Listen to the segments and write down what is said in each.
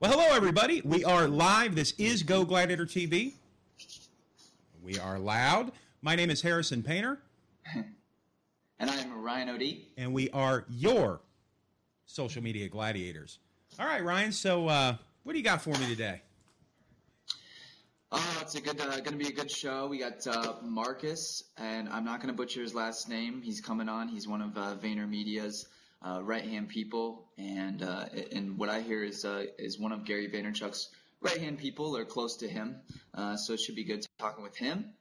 Well, hello, everybody. We are live. This is Go Gladiator TV. We are loud. My name is Harrison Painter. and I'm Ryan O'D. And we are your social media gladiators. All right, Ryan. So, uh, what do you got for me today? Oh, it's a good, uh, going to be a good show. We got uh, Marcus, and I'm not going to butcher his last name. He's coming on. He's one of uh, VaynerMedia's uh, right hand people, and uh, and what I hear is uh, is one of Gary Vaynerchuk's right hand people or close to him. Uh, so it should be good talking with him.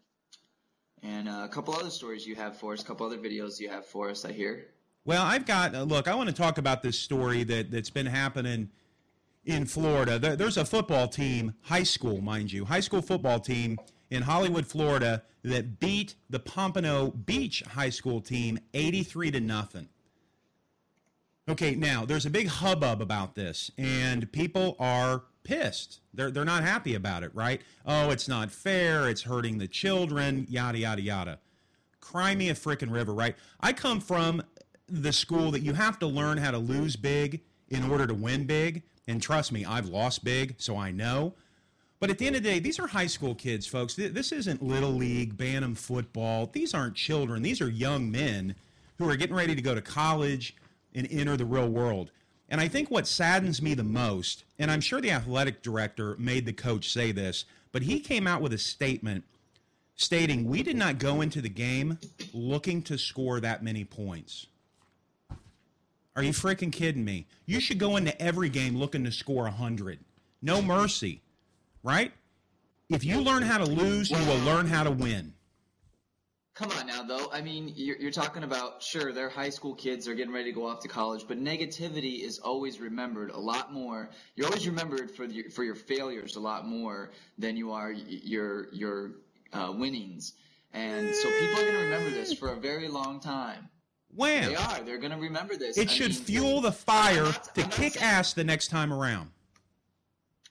And uh, a couple other stories you have for us, a couple other videos you have for us. I hear. Well, I've got uh, look. I want to talk about this story that that's been happening in Florida. There's a football team, high school, mind you, high school football team in Hollywood, Florida, that beat the Pompano Beach High School team 83 to nothing. Okay, now there's a big hubbub about this, and people are pissed. They're they're not happy about it, right? Oh, it's not fair. It's hurting the children. Yada yada yada. Cry me a freaking river, right? I come from the school that you have to learn how to lose big in order to win big, and trust me, I've lost big, so I know. But at the end of the day, these are high school kids, folks. This isn't little league, bantam football. These aren't children. These are young men who are getting ready to go to college and enter the real world. And I think what saddens me the most, and I'm sure the athletic director made the coach say this, but he came out with a statement stating, We did not go into the game looking to score that many points. Are you freaking kidding me? You should go into every game looking to score 100. No mercy, right? If you learn how to lose, you will learn how to win. Come on now, though. I mean, you're, you're, talking about sure they're high school kids, they're getting ready to go off to college, but negativity is always remembered a lot more. You're always remembered for your for your failures a lot more than you are your your uh, winnings, and so people are going to remember this for a very long time. When they are, they're going to remember this. It I should mean, fuel the fire not, to kick saying, ass the next time around.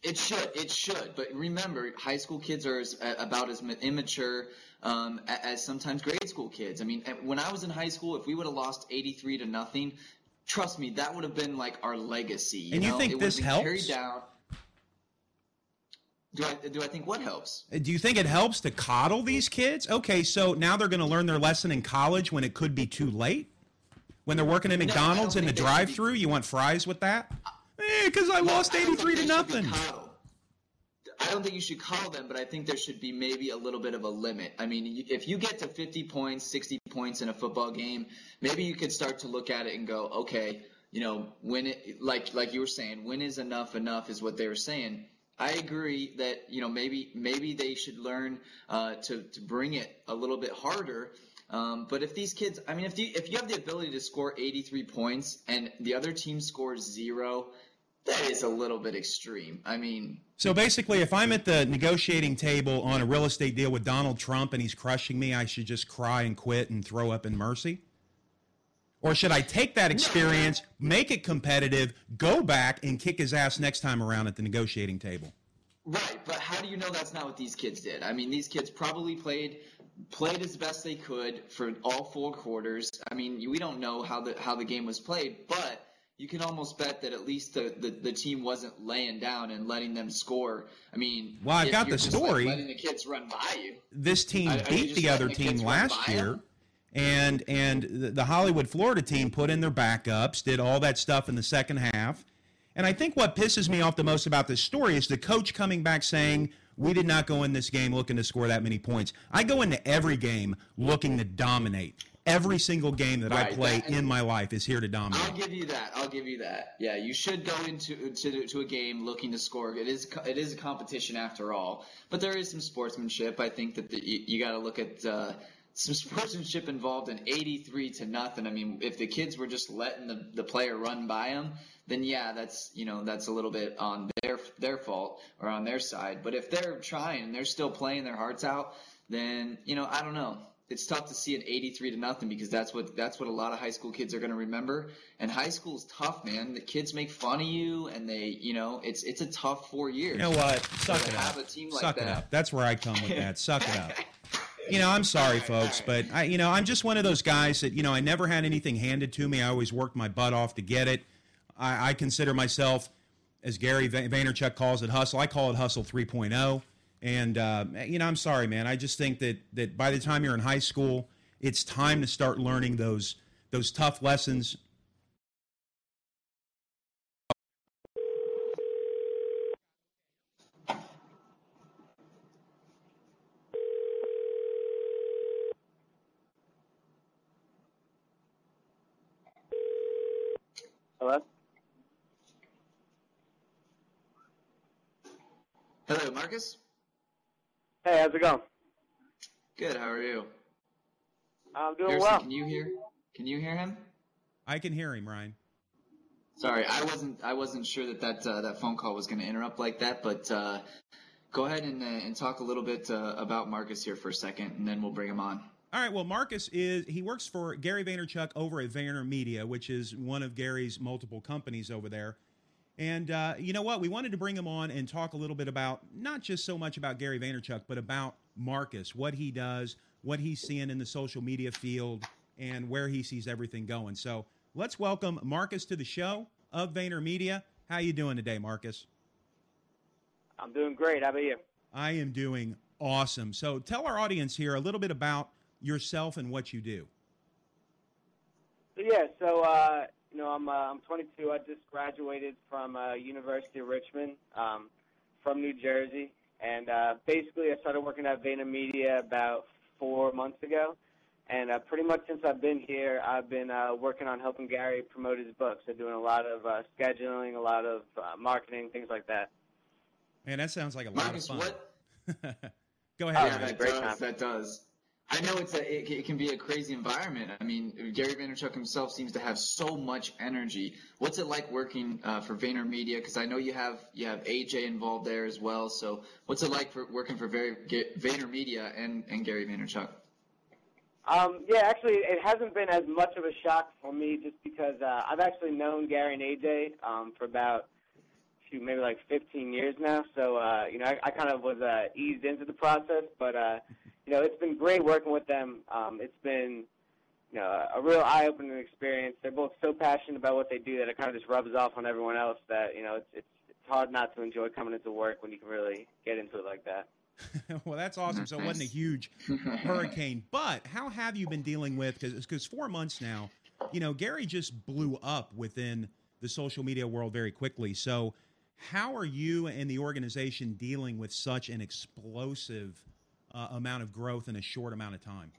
It should, it should. But remember, high school kids are as, about as immature um, as sometimes grade school kids. I mean, when I was in high school, if we would have lost 83 to nothing, trust me, that would have been like our legacy. You and know? you think it this helps? Carried down. Do I, do I think what helps? Uh, do you think it helps to coddle these kids? Okay, so now they're going to learn their lesson in college when it could be too late? When they're working at McDonald's no, in the drive through, you want fries with that? Because I lost 83 to nothing. I don't think you should call them, but I think there should be maybe a little bit of a limit. I mean, if you get to 50 points, 60 points in a football game, maybe you could start to look at it and go, okay, you know, when it, like, like you were saying, when is enough enough is what they were saying. I agree that, you know, maybe, maybe they should learn, uh, to, to bring it a little bit harder. Um, but if these kids, I mean, if you, if you have the ability to score 83 points and the other team scores zero, that is a little bit extreme. I mean, so basically, if I'm at the negotiating table on a real estate deal with Donald Trump and he's crushing me, I should just cry and quit and throw up in mercy? Or should I take that experience, make it competitive, go back and kick his ass next time around at the negotiating table? Right, but how do you know that's not what these kids did? I mean, these kids probably played played as best they could for all four quarters. I mean, we don't know how the how the game was played, but you can almost bet that at least the, the, the, team wasn't laying down and letting them score. I mean, well, I've got the story. Like letting the kids run by you. This team I, beat the other the team last year, and and the, the Hollywood, Florida team put in their backups, did all that stuff in the second half. And I think what pisses me off the most about this story is the coach coming back saying, we did not go in this game looking to score that many points. I go into every game looking to dominate. Every single game that right, I play that, in my life is here to dominate. I'll give you that. I'll give you that. Yeah, you should go into to, to a game looking to score. It is it is a competition after all, but there is some sportsmanship. I think that the, you, you got to look at uh, some sportsmanship involved in 83 to nothing. I mean, if the kids were just letting the, the player run by them, then yeah, that's you know that's a little bit on their their fault or on their side. But if they're trying and they're still playing their hearts out, then you know I don't know it's tough to see an 83 to nothing because that's what that's what a lot of high school kids are going to remember. And high school is tough, man. The kids make fun of you, and they, you know, it's it's a tough four years. You know what? Suck it up. Like Suck that. it up. That's where I come with that. Suck it up. You know, I'm sorry, folks, but I, you know, I'm just one of those guys that, you know, I never had anything handed to me. I always worked my butt off to get it. I, I consider myself as Gary Vaynerchuk calls it, hustle. I call it hustle 3.0. And uh, you know, I'm sorry, man. I just think that that by the time you're in high school, it's time to start learning those those tough lessons. Hello. Hello, Marcus. Hey, how's it going? Good. How are you? I'm doing Harrison, well. Can you hear? Can you hear him? I can hear him, Ryan. Sorry, I wasn't. I wasn't sure that that uh, that phone call was going to interrupt like that. But uh, go ahead and uh, and talk a little bit uh, about Marcus here for a second, and then we'll bring him on. All right. Well, Marcus is he works for Gary Vaynerchuk over at VaynerMedia, which is one of Gary's multiple companies over there. And uh, you know what? We wanted to bring him on and talk a little bit about not just so much about Gary Vaynerchuk, but about Marcus, what he does, what he's seeing in the social media field, and where he sees everything going. So let's welcome Marcus to the show of VaynerMedia. How you doing today, Marcus? I'm doing great. How about you? I am doing awesome. So tell our audience here a little bit about yourself and what you do. Yeah, so uh, you know, I'm uh, I'm 22. I just graduated from uh, University of Richmond, um, from New Jersey, and uh, basically I started working at VaynerMedia about four months ago. And uh, pretty much since I've been here, I've been uh, working on helping Gary promote his books. So doing a lot of uh, scheduling, a lot of uh, marketing, things like that. Man, that sounds like a Marcus, lot of what? fun. Go Oh, ahead. Yeah, Ryan. that great does. time. That does. I know it's a, it, it can be a crazy environment. I mean, Gary Vaynerchuk himself seems to have so much energy. What's it like working uh, for VaynerMedia? Because I know you have you have AJ involved there as well. So what's it like for working for VaynerMedia and and Gary Vaynerchuk? Um, yeah, actually, it hasn't been as much of a shock for me just because uh, I've actually known Gary and AJ um, for about shoot, maybe like 15 years now. So uh, you know, I, I kind of was uh, eased into the process, but uh, you know, it's been great working with them. Um, it's been you know a real eye-opening experience. They're both so passionate about what they do that it kind of just rubs off on everyone else. That you know, it's it's, it's hard not to enjoy coming into work when you can really get into it like that. well, that's awesome. So it wasn't a huge hurricane, but how have you been dealing with? Because four months now, you know, Gary just blew up within the social media world very quickly. So how are you and the organization dealing with such an explosive uh, amount of growth in a short amount of time?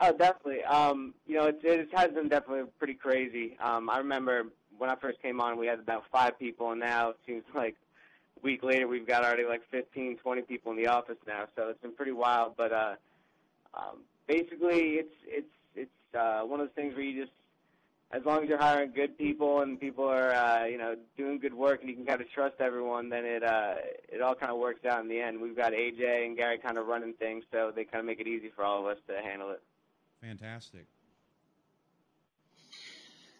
Oh, definitely. Um, you know, it, it has been definitely pretty crazy. Um, I remember when I first came on, we had about five people, and now it seems like a week later we've got already like 15, 20 people in the office now. So it's been pretty wild. But uh, um, basically, it's it's it's uh, one of those things where you just, as long as you're hiring good people and people are uh, you know doing good work and you can kind of trust everyone, then it uh, it all kind of works out in the end. We've got AJ and Gary kind of running things, so they kind of make it easy for all of us to handle it. Fantastic.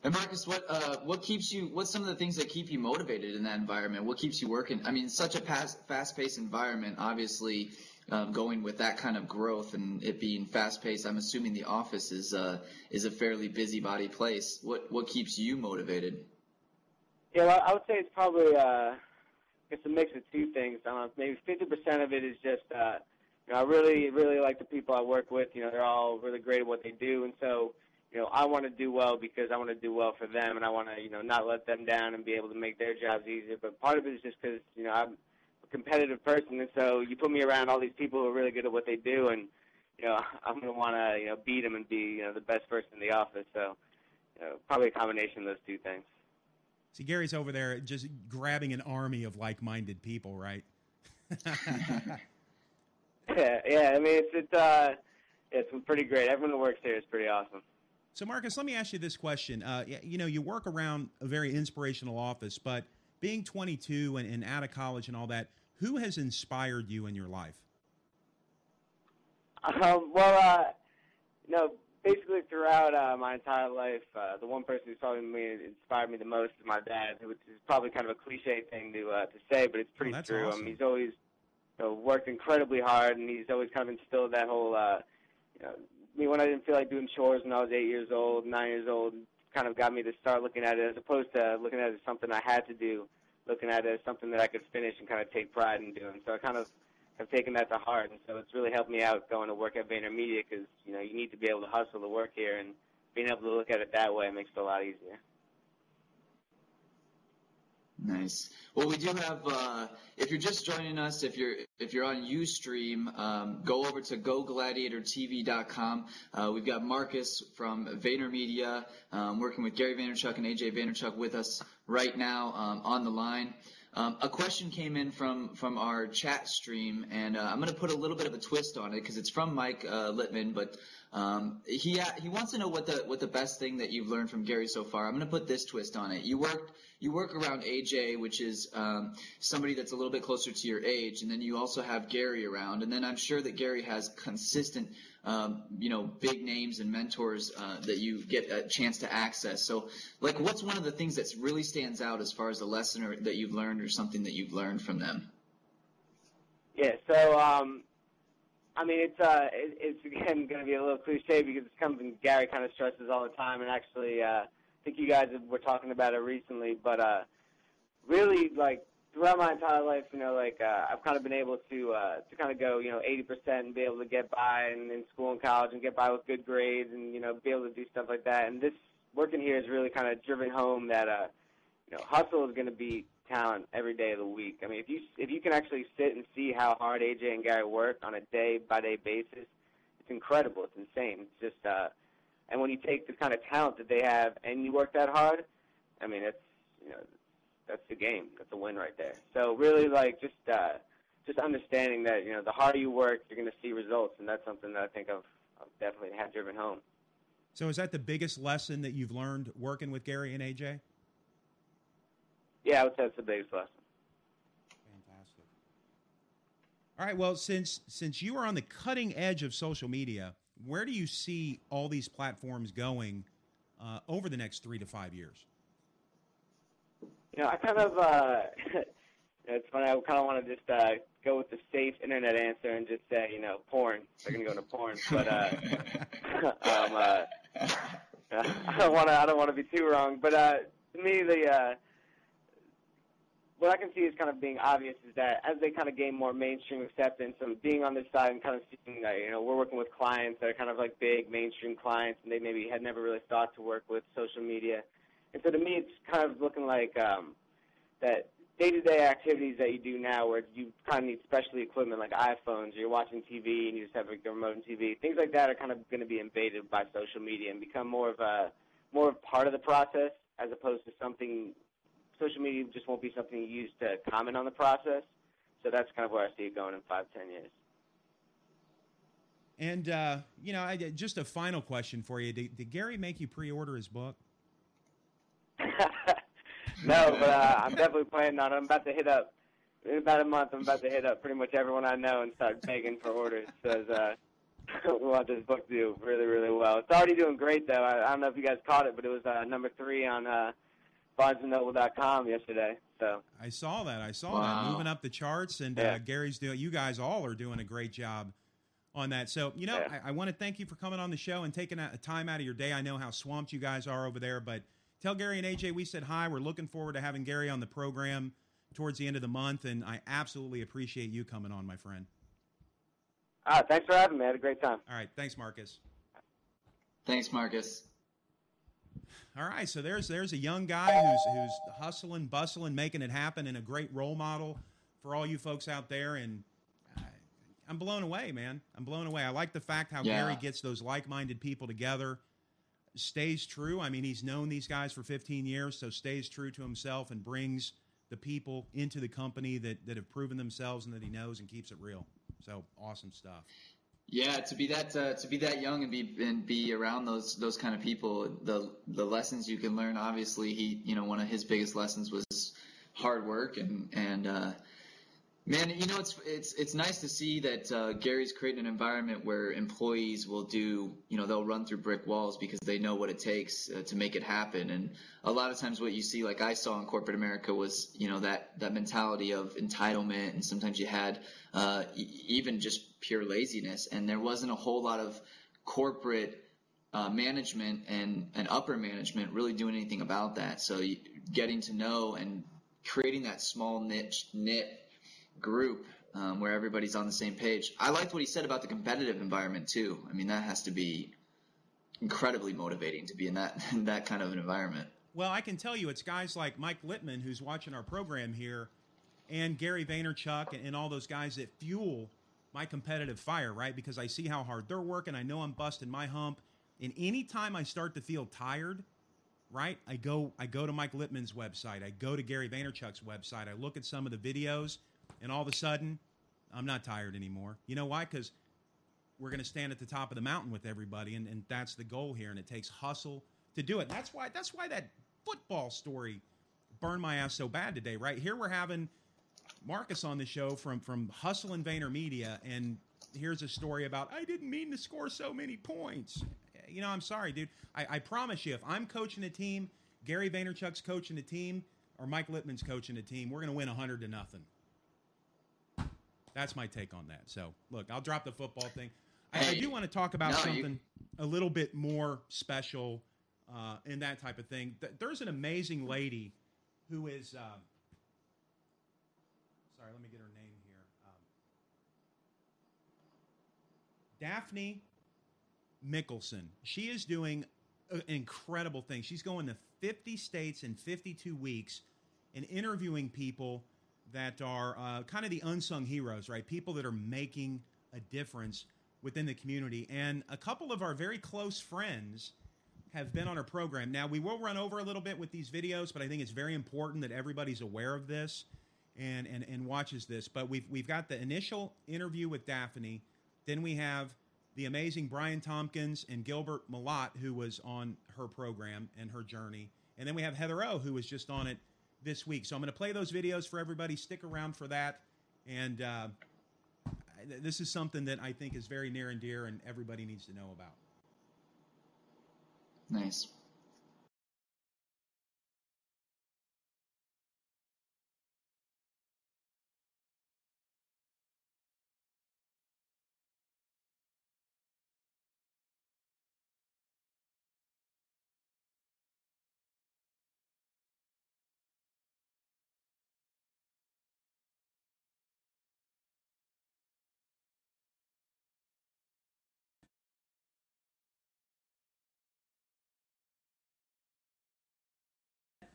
And Marcus, what uh, what keeps you? What's some of the things that keep you motivated in that environment? What keeps you working? I mean, such a fast fast paced environment. Obviously, um, going with that kind of growth and it being fast paced. I'm assuming the office is uh, is a fairly busybody place. What what keeps you motivated? Yeah, well, I would say it's probably uh, it's a mix of two things. I maybe 50% of it is just uh, you know I really really like the people I work with. You know, they're all really great at what they do, and so you know I want to do well because I want to do well for them, and I want to you know not let them down and be able to make their jobs easier. But part of it is just because you know I'm competitive person, and so you put me around all these people who are really good at what they do, and you know I'm going to want to you know beat them and be you know the best person in the office. So you know, probably a combination of those two things. See, Gary's over there just grabbing an army of like-minded people, right? Yeah, yeah. I mean, it's it's uh, it's pretty great. Everyone that works here is pretty awesome. So, Marcus, let me ask you this question. Uh, you know, you work around a very inspirational office, but being 22 and, and out of college and all that, who has inspired you in your life? Um, well, uh, you know, basically throughout uh, my entire life, uh, the one person who's probably me, inspired me the most is my dad, which is probably kind of a cliche thing to uh, to say, but it's pretty Oh, true. Awesome. mean, he's always you know, worked incredibly hard, and he's always kind of instilled that whole. Uh, you know, me when I didn't feel like doing chores when I was eight years old, nine years old, kind of got me to start looking at it as opposed to looking at it as something I had to do, looking at it as something that I could finish and kind of take pride in doing. So I kind of have taken that to heart, and so it's really helped me out going to work at VaynerMedia because you know you need to be able to hustle to work here, and being able to look at it that way makes it a lot easier. Nice. Well, we do have. Uh, if you're just joining us, if you're if you're on UStream, um, go over to GoGladiatorTV.com. Uh, we've got Marcus from VaynerMedia um, working with Gary Vaynerchuk and AJ Vaynerchuk with us right now um, on the line. Um, a question came in from from our chat stream, and uh, I'm going to put a little bit of a twist on it because it's from Mike uh, Litman, but um, he he wants to know what the what the best thing that you've learned from Gary so far. I'm going to put this twist on it. You worked you work around AJ, which is um, somebody that's a little bit closer to your age, and then you also have Gary around, and then I'm sure that Gary has consistent um, you know, big names and mentors uh, that you get a chance to access. So, like, what's one of the things that really stands out as far as a lesson or, that you've learned or something that you've learned from them? Yeah. So, um, I mean, it's uh, it, it's again going to be a little cliche because it's something Gary kind of stresses all the time, and actually, uh, think you guys were talking about it recently. But uh, really, like throughout my entire life, you know, like uh, I've kind of been able to uh, to kind of go, you know, 80% and be able to get by in, in school and college and get by with good grades and you know be able to do stuff like that. And this working here has really kind of driven home that uh, you know, hustle is going to be talent every day of the week. I mean, if you if you can actually sit and see how hard AJ and Gary work on a day by day basis, it's incredible. It's insane. It's just uh, and when you take the kind of talent that they have and you work that hard, I mean, it's you know that's the game. That's a win right there. So really, like just uh, just understanding that you know the harder you work, you're going to see results, and that's something that I think I've, I've definitely had driven home. So is that the biggest lesson that you've learned working with Gary and AJ? Yeah, I would say it's the biggest lesson. Fantastic. All right. Well, since since you are on the cutting edge of social media, where do you see all these platforms going uh, over the next three to five years? You know, I kind of, uh, it's funny, I kind of want to just uh, go with the safe internet answer and just say, you know, porn. They're going to go into porn. But uh, um, uh, I don't want to, I don't want to be too wrong. But uh, to me, the, uh, what I can see is kind of being obvious is that as they kind of gain more mainstream acceptance and being on this side and kind of seeing that, you know, we're working with clients that are kind of like big mainstream clients and they maybe had never really thought to work with social media and so to me, it's kind of looking like um, that day-to-day activities that you do now, where you kind of need specialty equipment like iPhones, or you're watching TV and you just have a remote and TV. Things like that are kind of going to be invaded by social media and become more of a more of part of the process as opposed to something. Social media just won't be something you use to comment on the process. So that's kind of where I see it going in five, ten years. And uh, you know, I, just a final question for you: did, did Gary make you pre-order his book? no, but uh, I'm definitely planning on it. I'm about to hit up in about a month. I'm about to hit up pretty much everyone I know and start begging for orders. Says uh, we want this book to do really, really well. It's already doing great though. I, I don't know if you guys caught it, but it was uh, number three on uh, BarnesandNoble.com yesterday. So I saw that. I saw wow. that moving up the charts, and uh, yeah. uh, Gary's doing. You guys all are doing a great job on that. So you know, yeah. I, I want to thank you for coming on the show and taking a, a time out of your day. I know how swamped you guys are over there, but tell Gary and AJ we said hi. We're looking forward to having Gary on the program towards the end of the month, and I absolutely appreciate you coming on, my friend. All right, thanks for having me. I had a great time. All right, thanks, Marcus. Thanks, Marcus. All right, so there's there's a young guy who's who's hustling, bustling, making it happen, and a great role model for all you folks out there. And I'm blown away, man. I'm blown away. I like the fact how yeah. Gary gets those like-minded people together stays true. I mean, he's known these guys for 15 years, so stays true to himself and brings the people into the company that, that have proven themselves and that he knows and keeps it real. So awesome stuff. Yeah, to be that uh, to be that young and be and be around those those kind of people, the the lessons you can learn. Obviously, he you know one of his biggest lessons was hard work and and uh, Man, you know it's it's it's nice to see that uh, Gary's creating an environment where employees will do, you know, they'll run through brick walls because they know what it takes uh, to make it happen. And a lot of times, what you see, like I saw in corporate America, was you know that that mentality of entitlement, and sometimes you had uh, even just pure laziness, and there wasn't a whole lot of corporate uh, management and, and upper management really doing anything about that. So you, getting to know and creating that small niche knit group um, where everybody's on the same page. I liked what he said about the competitive environment too. I mean, that has to be incredibly motivating to be in that in that kind of an environment. Well, I can tell you, it's guys like Mike Litman who's watching our program here, and Gary Vaynerchuk, and, and all those guys that fuel my competitive fire, right? Because I see how hard they're working. I know I'm busting my hump, and anytime I start to feel tired, right? I go I go to Mike Litman's website. I go to Gary Vaynerchuk's website. I look at some of the videos, and all of a sudden, I'm not tired anymore. You know why? Because we're going to stand at the top of the mountain with everybody, and, and that's the goal here. And it takes hustle to do it. That's why that's why that football story burned my ass so bad today. Right here, we're having Marcus on the show from from Hustle and VaynerMedia, and here's a story about I didn't mean to score so many points. You know, I'm sorry, dude. I, I promise you, if I'm coaching a team, Gary Vaynerchuk's coaching a team, or Mike Litman's coaching a team, we're going to win 100 to nothing. That's my take on that. So, look, I'll drop the football thing. I, I do want to talk about No, you- something a little bit more special uh, and that type of thing. Th- There's an amazing lady who is. Um, sorry, let me get her name here. Um, Daphne Mickelson. She is doing an incredible thing. She's going to 50 states in 52 weeks and interviewing people that are uh, kind of the unsung heroes, right? People that are making a difference within the community. And a couple of our very close friends have been on our program. Now, we will run over a little bit with these videos, but I think it's very important that everybody's aware of this and, and, and watches this. But we've, we've got the initial interview with Daphne. Then we have the amazing Brian Tompkins and Gilbert Malott, who was on her program and her journey. And then we have Heather O, who was just on it this week. So I'm going to play those videos for everybody. Stick around for that. And uh, this is something that I think is very near and dear and everybody needs to know about. Nice.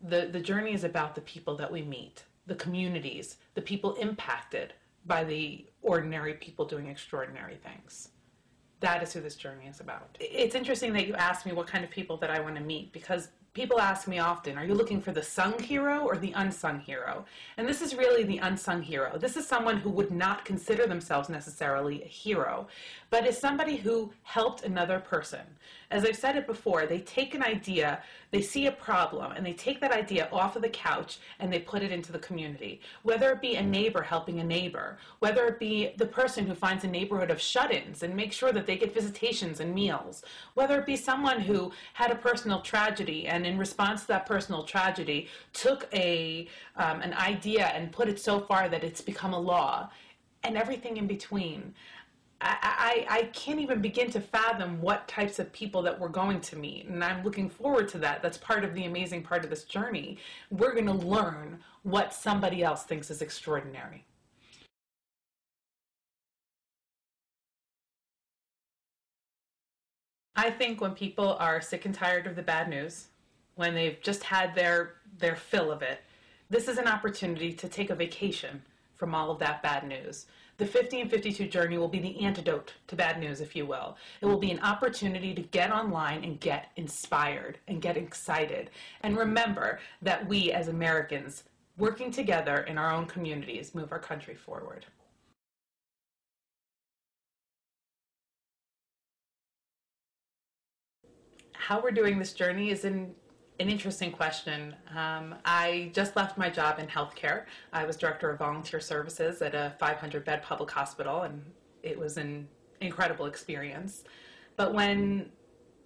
The the journey is about the people that we meet, the communities, the people impacted by the ordinary people doing extraordinary things. That is who this journey is about. It's interesting that you asked me what kind of people that I want to meet because people ask me often, are you looking for the sung hero or the unsung hero? And this is really the unsung hero. This is someone who would not consider themselves necessarily a hero, but is somebody who helped another person. As I've said it before, they take an idea, they see a problem, and they take that idea off of the couch and they put it into the community. Whether it be a neighbor helping a neighbor, whether it be the person who finds a neighborhood of shut ins and makes sure that they get visitations and meals, whether it be someone who had a personal tragedy and in response to that personal tragedy took a, um, an idea and put it so far that it's become a law, and everything in between. I, I, can't even begin to fathom what types of people that we're going to meet. And I'm looking forward to that. That's part of the amazing part of this journey. We're going to learn what somebody else thinks is extraordinary. I think when people are sick and tired of the bad news, when they've just had their their fill of it, this is an opportunity to take a vacation from all of that bad news. The 50 and 52 journey will be the antidote to bad news, if you will. It will be an opportunity to get online and get inspired and get excited. And remember that we as Americans, working together in our own communities, move our country forward. how we're doing this journey is an, an interesting question. Um, I just left my job in healthcare. I was director of volunteer services at a 500 bed public hospital, and it was an incredible experience. But when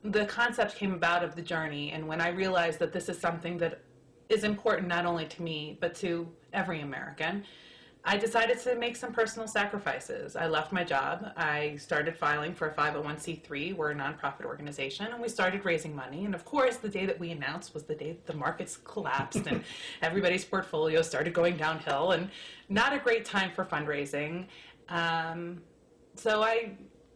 the concept came about of the journey, and when I realized that this is something that is important not only to me, but to every American, I decided to make some personal sacrifices. I left my job. I started filing for a 501c3. We're a nonprofit organization, and we started raising money. And of course, the day that we announced was the day that the markets collapsed and everybody's portfolio started going downhill, and not a great time for fundraising. Um, so I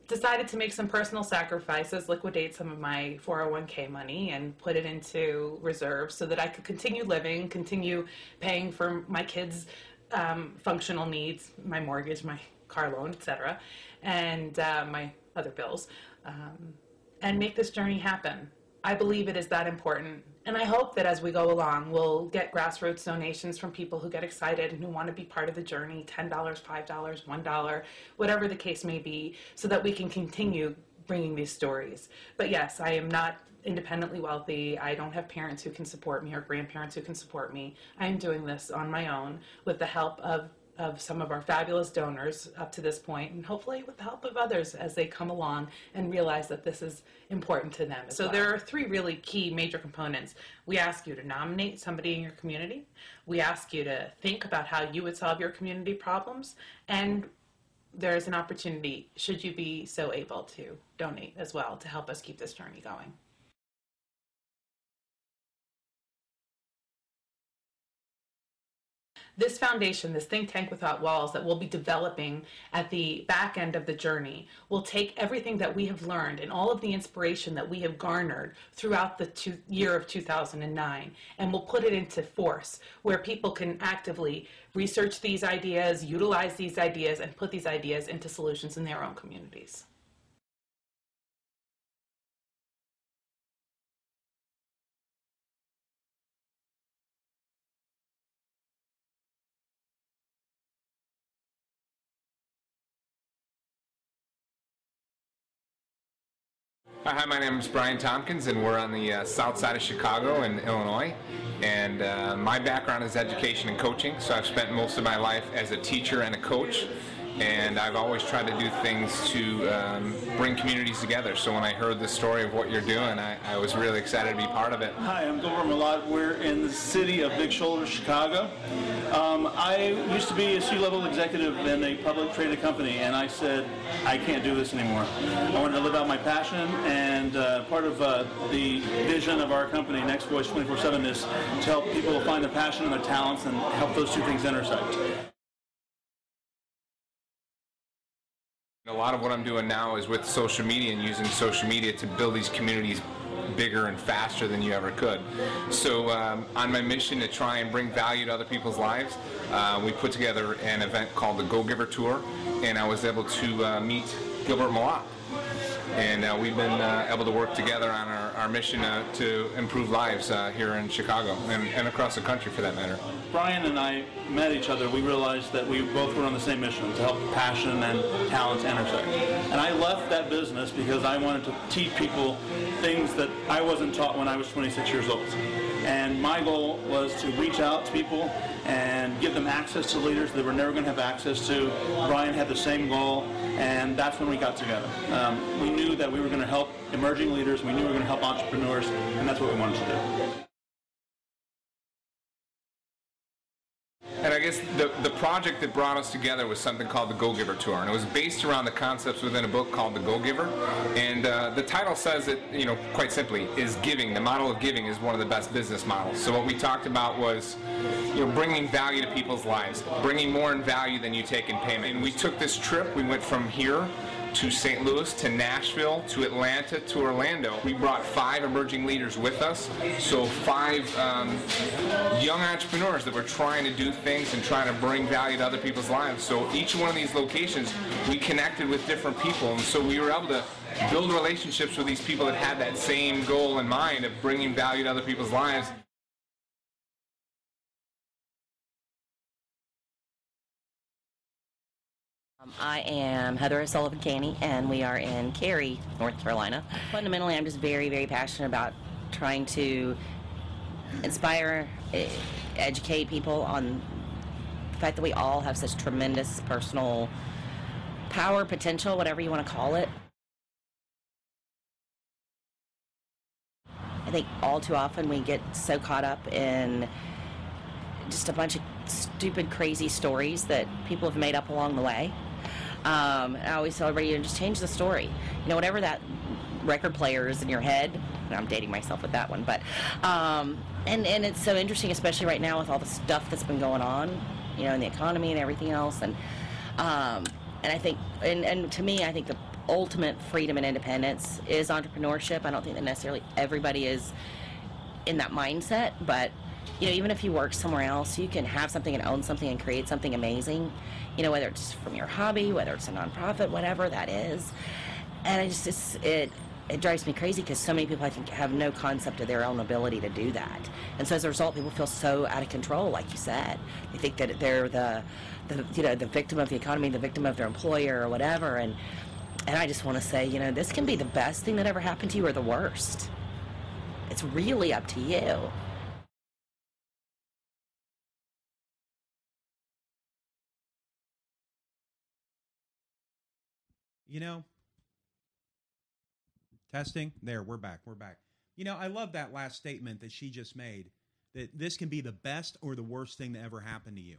decided to make some personal sacrifices, liquidate some of my 401k money, and put it into reserves so that I could continue living, continue paying for my kids' um, functional needs, my mortgage, my car loan, etc., and uh, my other bills, um, and make this journey happen. I believe it is that important. And I hope that as we go along, we'll get grassroots donations from people who get excited and who want to be part of the journey $10, $5, $1, whatever the case may be, so that we can continue bringing these stories. But yes, I am not independently wealthy. I don't have parents who can support me or grandparents who can support me. I am doing this on my own with the help of of some of our fabulous donors up to this point, and hopefully with the help of others as they come along and realize that this is important to them. So well. there are three really key major components. We ask you to nominate somebody in your community. We ask you to think about how you would solve your community problems, and there is an opportunity, should you be so able to donate as well, to help us keep this journey going. This foundation, this think tank without walls that we'll be developing at the back end of the journey will take everything that we have learned and all of the inspiration that we have garnered throughout the two, year of 2009 and we'll put it into force where people can actively research these ideas, utilize these ideas, and put these ideas into solutions in their own communities. Hi, my name is Brian Tompkins, and we're on the uh, south side of Chicago in Illinois. And uh, my background is education and coaching, so I've spent most of my life as a teacher and a coach and I've always tried to do things to um, bring communities together. So when I heard the story of what you're doing, I, I was really excited to be part of it. Hi, I'm Gilbert Malott. We're in the city of Big Shoulder, Chicago. Um, I used to be a C-level executive in a public traded company, and I said, I can't do this anymore. I wanted to live out my passion, and uh, part of uh, the vision of our company, Next Voice 24-7, is to help people find their passion and their talents and help those two things intersect. A lot of what I'm doing now is with social media and using social media to build these communities bigger and faster than you ever could. So um, on my mission to try and bring value to other people's lives, uh, we put together an event called the Go Giver Tour, and I was able to uh, meet Gilbert Malott and uh, we've been uh, able to work together on our, our mission uh, to improve lives uh, here in Chicago and, and, across the country for that matter. Brian and I met each other. We realized that we both were on the same mission to help passion and talent intersect. And I left that business because I wanted to teach people things that I wasn't taught when I was 26 years old. And my goal was to reach out to people and give them access to leaders they were never going to have access to. Brian had the same goal, and that's when we got together. Um, we knew that we were going to help emerging leaders, we knew we were going to help entrepreneurs, and that's what we wanted to do. And I guess the, the project that brought us together was something called the Go Giver Tour. And it was based around the concepts within a book called The Go Giver. And uh, the title says it, you know, quite simply, is giving. The model of giving is one of the best business models. So what we talked about was, you know, bringing value to people's lives, bringing more in value than you take in payment. And we took this trip. We went from here to St. Louis, to Nashville, to Atlanta, to Orlando. We brought five emerging leaders with us, so five um, young entrepreneurs that were trying to do things and trying to bring value to other people's lives. So each one of these locations, we connected with different people, and so we were able to build relationships with these people that had that same goal in mind of bringing value to other people's lives. Um, I am Heather O'Sullivan Caney, and we are in Cary, North Carolina. Fundamentally, I'm just very, very passionate about trying to inspire, eh, educate people on the fact that we all have such tremendous personal power, potential, whatever you want to call it. I think all too often we get so caught up in just a bunch of stupid, crazy stories that people have made up along the way. Um, I always tell everybody, you know, just change the story. You know, whatever that record player is in your head. I'm dating myself with that one, but um, and and it's so interesting, especially right now with all the stuff that's been going on, you know, in the economy and everything else, and um, and I think and and to me, I think the ultimate freedom and independence is entrepreneurship. I don't think that necessarily everybody is in that mindset, but you know, even if you work somewhere else, you can have something and own something and create something amazing. You know, whether it's from your hobby, whether it's a nonprofit, whatever that is. And it just it's, it it drives me crazy because so many people I think have no concept of their own ability to do that, and so as a result, people feel so out of control. Like you said, they think that they're the, the you know the victim of the economy, the victim of their employer or whatever, and and I just want to say, you know, this can be the best thing that ever happened to you or the worst. It's really up to you. You know, testing. There, we're back. We're back. You know, I love that last statement that she just made that this can be the best or the worst thing that ever happened to you.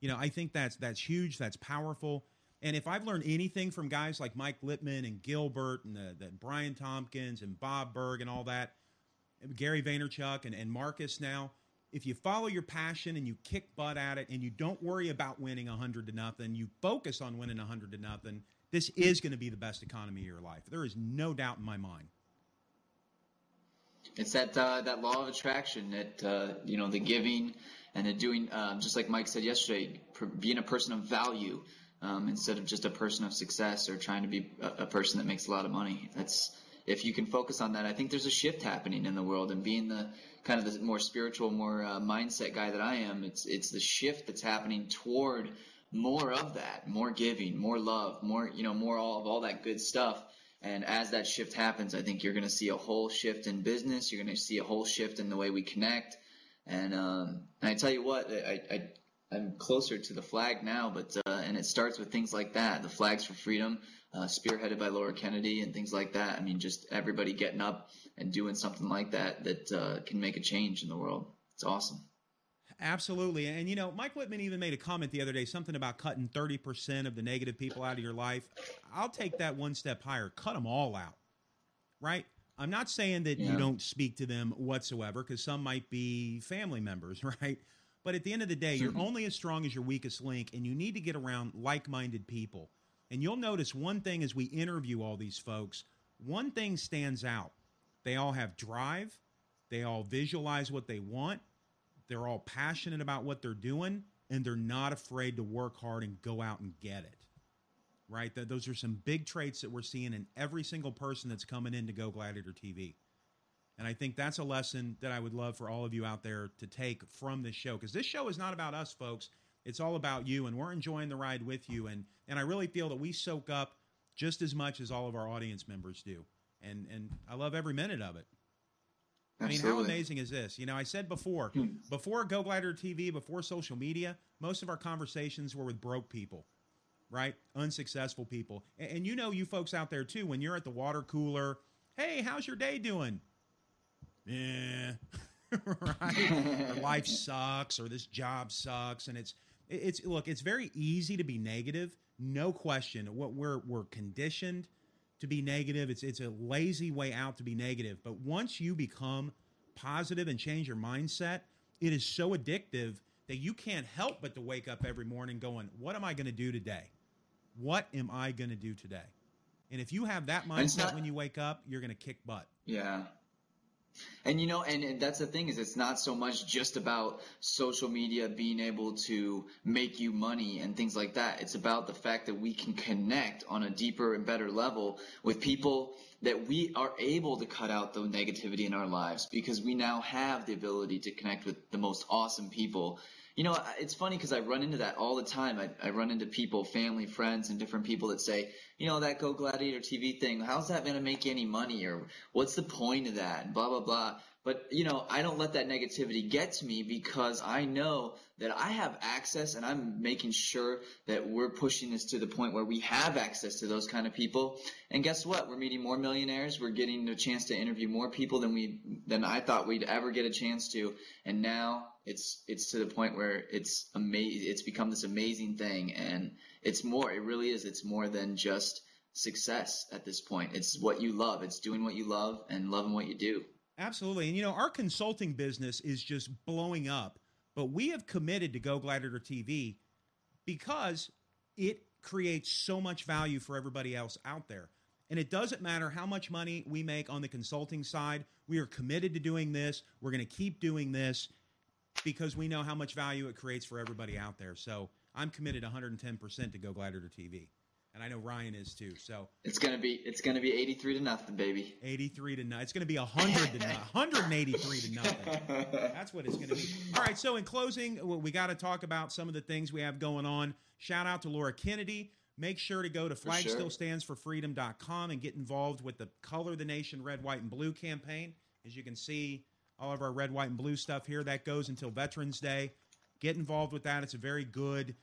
You know, I think that's that's huge, that's powerful. And if I've learned anything from guys like Mike Litman and Gilbert and the, the Brian Tompkins and Bob Burg and all that, Gary Vaynerchuk and, and Marcus now, if you follow your passion and you kick butt at it and you don't worry about winning 100 to nothing, you focus on winning 100 to nothing, this is going to be the best economy of your life. There is no doubt in my mind. It's that uh, that law of attraction, that uh, you know, the giving and the doing. Um, just like Mike said yesterday, being a person of value um, instead of just a person of success or trying to be a, a, person that makes a lot of money. That's if you can focus on that. I think there's a shift happening in the world, and being the kind of the more spiritual, more uh, mindset guy that I am, it's it's the shift that's happening toward more of that, more giving, more love, more you know, more all of all that good stuff. And as that shift happens, I think you're going to see a whole shift in business. You're going to see a whole shift in the way we connect. And, um, and I tell you what, I, I, I'm closer to the flag now, but uh, and it starts with things like that, the flags for freedom, uh, spearheaded by Laura Kennedy and things like that. I mean, just everybody getting up and doing something like that that uh, can make a change in the world. It's awesome. Absolutely. And, you know, Mike Litman even made a comment the other day, something about cutting 30% of the negative people out of your life. I'll take that one step higher. Cut them all out, right? I'm not saying that yeah. you don't speak to them whatsoever because some might be family members, right? But at the end of the day, you're only as strong as your weakest link, and you need to get around like minded people. And you'll notice one thing as we interview all these folks, one thing stands out. They all have drive, they all visualize what they want, they're all passionate about what they're doing and they're not afraid to work hard and go out and get it. Right? Those are some big traits that we're seeing in every single person that's coming in to Go Gladiator TV. And I think that's a lesson that I would love for all of you out there to take from this show because this show is not about us, folks. It's all about you, and we're enjoying the ride with you. And and I really feel that we soak up just as much as all of our audience members do. And and I love every minute of it. I mean, how amazing is this? You know, I said before, hmm. before Go Gladiator TV, before social media, most of our conversations were with broke people, right? Unsuccessful people. And, and, you know, you folks out there too, when you're at the water cooler, hey, how's your day doing? Yeah, right? life sucks, or this job sucks, and it's it's look, it's very easy to be negative, no question. What we're we're conditioned to be negative. It's it's a lazy way out to be negative. But once you become positive and change your mindset, it is so addictive that you can't help but to wake up every morning going, "What am I going to do today? What am I going to do today?" And if you have that mindset not, when you wake up, you're going to kick butt. Yeah. And you know, and that's the thing is it's not so much just about social media being able to make you money and things like that. It's about the fact that we can connect on a deeper and better level with people that we are able to cut out the negativity in our lives because we now have the ability to connect with the most awesome people you know, it's funny because I run into that all the time. I, I run into people, family, friends, and different people that say, you know, that Go Gladiator TV thing, how's that going to make you any money? Or what's the point of that? And blah, blah, blah. But you know, I don't let that negativity get to me because I know that I have access, and I'm making sure that we're pushing this to the point where we have access to those kind of people. And guess what? We're meeting more millionaires. We're getting a chance to interview more people than we than I thought we'd ever get a chance to. And now it's it's to the point where it's amazing. It's become this amazing thing, and it's more. It really is. It's more than just success at this point. It's what you love. It's doing what you love and loving what you do. Absolutely. And you know, our consulting business is just blowing up, but we have committed to Go Gladiator TV because it creates so much value for everybody else out there. And it doesn't matter how much money we make on the consulting side, we are committed to doing this. We're going to keep doing this because we know how much value it creates for everybody out there. So I'm committed 110% to Go Gladiator TV and I know Ryan is too. So it's gonna be it's gonna be eighty three to nothing, baby. Eighty three to nothing. It's gonna be hundred to nothing. Hundred and eighty three to nothing. That's what it's gonna be. All right. So in closing, we got to talk about some of the things we have going on. Shout out to Laura Kennedy. Make sure to go to flagstillstandsforfreedom.com and get involved with the Color the Nation Red, White, and Blue campaign. As you can see, all of our red, white, and blue stuff here that goes until Veterans Day. Get involved with that. It's a very good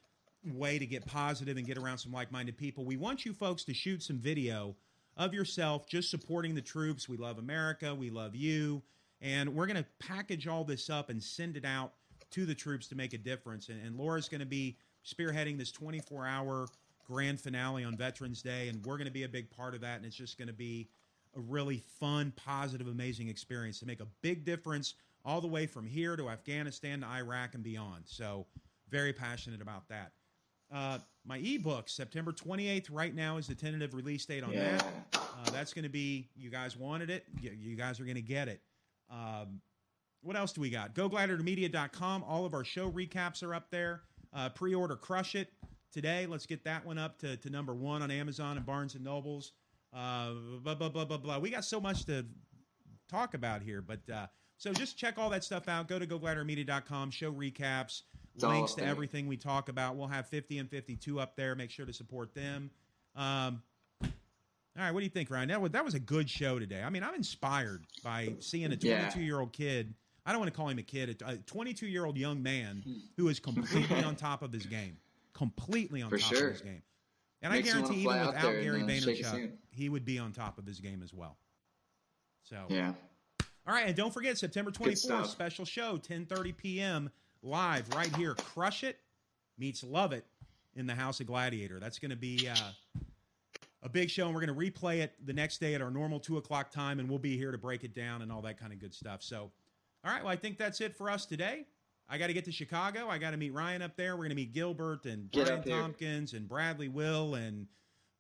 way to get positive and get around some like-minded people. We want you folks to shoot some video of yourself just supporting the troops. We love America. We love you. And we're going to package all this up and send it out to the troops to make a difference. And, and Laura's going to be spearheading this 24 hour grand finale on Veterans Day. And we're going to be a big part of that. And it's just going to be a really fun, positive, amazing experience to make a big difference all the way from here to Afghanistan to Iraq and beyond. So, very passionate about that. Uh, my ebook, September 28th, right now is the tentative release date on yeah. that. Uh, that's going to be, you guys wanted it. You, guys are going to get it. Um, what else do we got? GoGladiatorMedia.com. All of our show recaps are up there. Uh, pre-order Crush It today. Let's get that one up to, to number one on Amazon and Barnes and Nobles. Uh, blah, blah, blah, blah, blah. We got so much to talk about here, but uh, so just check all that stuff out. Go to GoGladiatorMedia.com. Show recaps. It's links to everything we talk about. We'll have 50 and 52 up there. Make sure to support them. Um, all right, what do you think, Ryan? That was, that was a good show today. I mean, I'm inspired by seeing a 22 year old kid. I don't want to call him a kid, a 22 year old young man who is completely on top of his game. Completely on For top sure. of his game. And Makes I guarantee even without Gary uh, Vaynerchuk, he would be on top of his game as well. So yeah. All right, and don't forget September 24th special show, 10:30 p.m live right here. Crush It meets Love It in the House of Gladiator. That's going to be uh, a big show, and we're going to replay it the next day at our normal two o'clock time, and we'll be here to break it down and all that kind of good stuff. So, all right, well, I think that's it for us today. I got to get to Chicago. I got to meet Ryan up there. We're going to meet Gilbert and get Brian Tompkins and Bradley Will and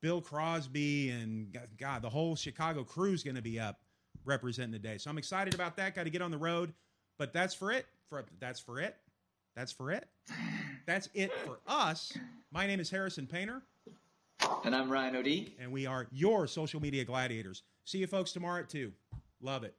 Bill Crosby and God, the whole Chicago crew is going to be up representing the day. So I'm excited about that. Got to get on the road, but that's for it. For that's for it. That's for it. That's it for us. My name is Harrison Painter. And I'm Ryan O'D. And we are your social media gladiators. See you folks tomorrow at 2. Love it.